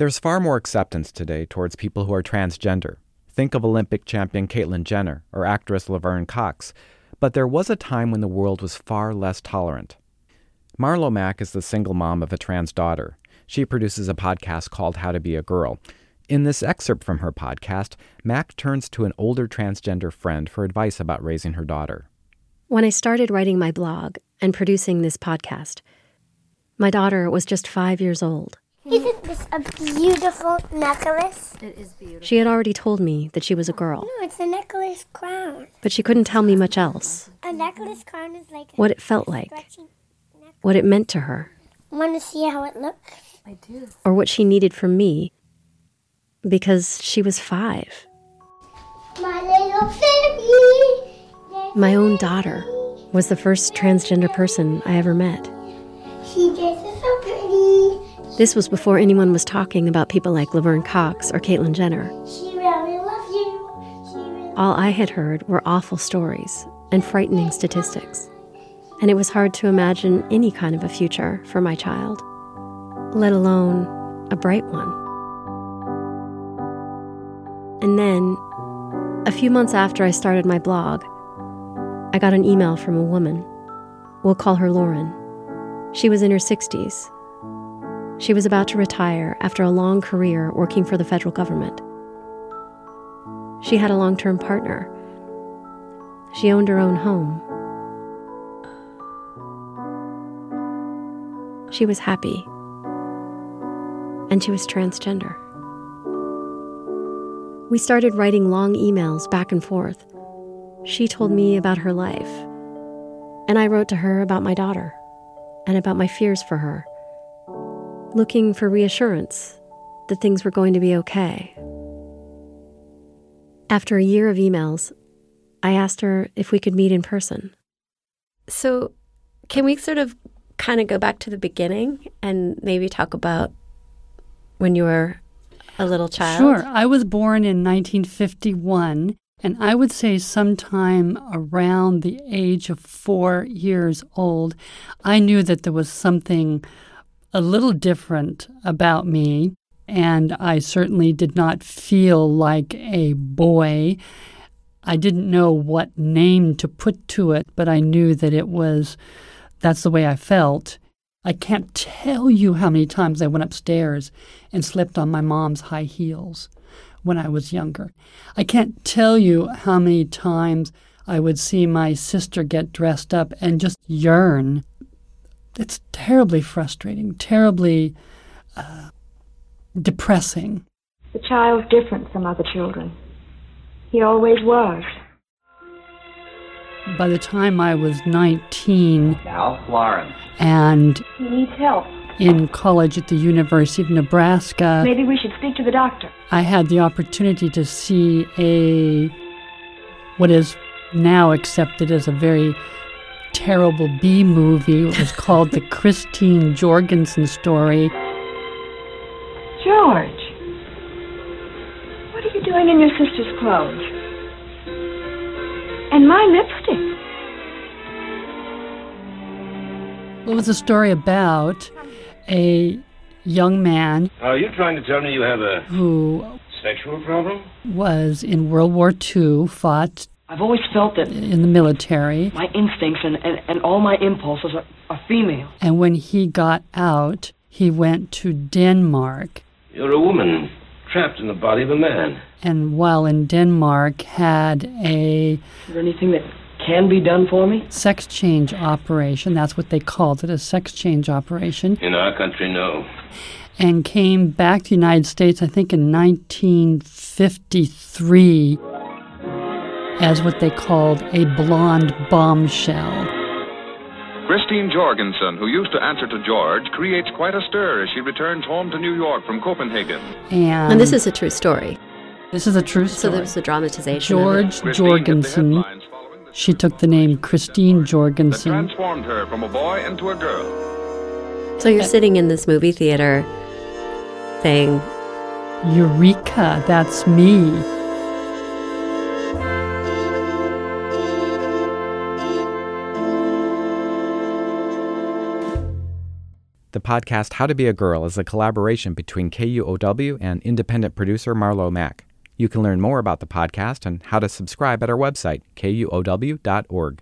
There's far more acceptance today towards people who are transgender. Think of Olympic champion Caitlyn Jenner or actress Laverne Cox. But there was a time when the world was far less tolerant. Marlo Mack is the single mom of a trans daughter. She produces a podcast called How to Be a Girl. In this excerpt from her podcast, Mack turns to an older transgender friend for advice about raising her daughter. When I started writing my blog and producing this podcast, my daughter was just five years old. Isn't this a beautiful necklace? It is beautiful. She had already told me that she was a girl, No, it's a necklace crown. but she couldn't tell me much else. A necklace crown is like What it felt like, what it meant to her, Want to see how it looks? I do. or what she needed from me because she was five. My little fairy. My own daughter was the first transgender person I ever met. This was before anyone was talking about people like Laverne Cox or Caitlyn Jenner. She really loves you. She really All I had heard were awful stories and frightening statistics. And it was hard to imagine any kind of a future for my child, let alone a bright one. And then, a few months after I started my blog, I got an email from a woman. We'll call her Lauren. She was in her 60s. She was about to retire after a long career working for the federal government. She had a long term partner. She owned her own home. She was happy. And she was transgender. We started writing long emails back and forth. She told me about her life. And I wrote to her about my daughter and about my fears for her, looking for reassurance that things were going to be okay. After a year of emails, I asked her if we could meet in person. So, can we sort of kind of go back to the beginning and maybe talk about when you were a little child? Sure. I was born in 1951, and I would say sometime around the age of four years old, I knew that there was something a little different about me, and I certainly did not feel like a boy. I didn't know what name to put to it, but I knew that it was that's the way I felt. I can't tell you how many times I went upstairs and slipped on my mom's high heels when I was younger. I can't tell you how many times I would see my sister get dressed up and just yearn. It's terribly frustrating, terribly uh, depressing. The child's different from other children. He always was. By the time I was 19 Now, Florence. and He needs help. in college at the University of Nebraska, Maybe we should speak to the doctor. I had the opportunity to see a what is now accepted as a very terrible B movie. It was called the Christine Jorgensen story. George! What are you doing in your sister's clothes? And my lipstick. It was a story about a young man Are you trying to tell me you have a who sexual problem? was in World War II, fought I've always felt that in the military, my instincts and, and, and all my impulses are, are female. and when he got out, he went to Denmark. You're a woman trapped in the body of a man. And while in Denmark, had a Is there anything that can be done for me? sex change operation. That's what they called it, a sex change operation. In our country, no. And came back to the United States, I think in 1953, as what they called a blonde bombshell. Christine Jorgensen, who used to answer to George, creates quite a stir as she returns home to New York from Copenhagen. And, And this is a true story. this is a true story. So there was a dramatization. of it. George Christine hit the Jorgensen. headlines following the She took the name Christine that Jorgensen. transformed her from a boy into a girl. So you're uh, sitting in this movie theater saying, Eureka, that's me. The podcast How to Be a Girl is a collaboration between KUOW and independent producer Marlo Mack. You can learn more about the podcast and how to subscribe at our website, kuow.org.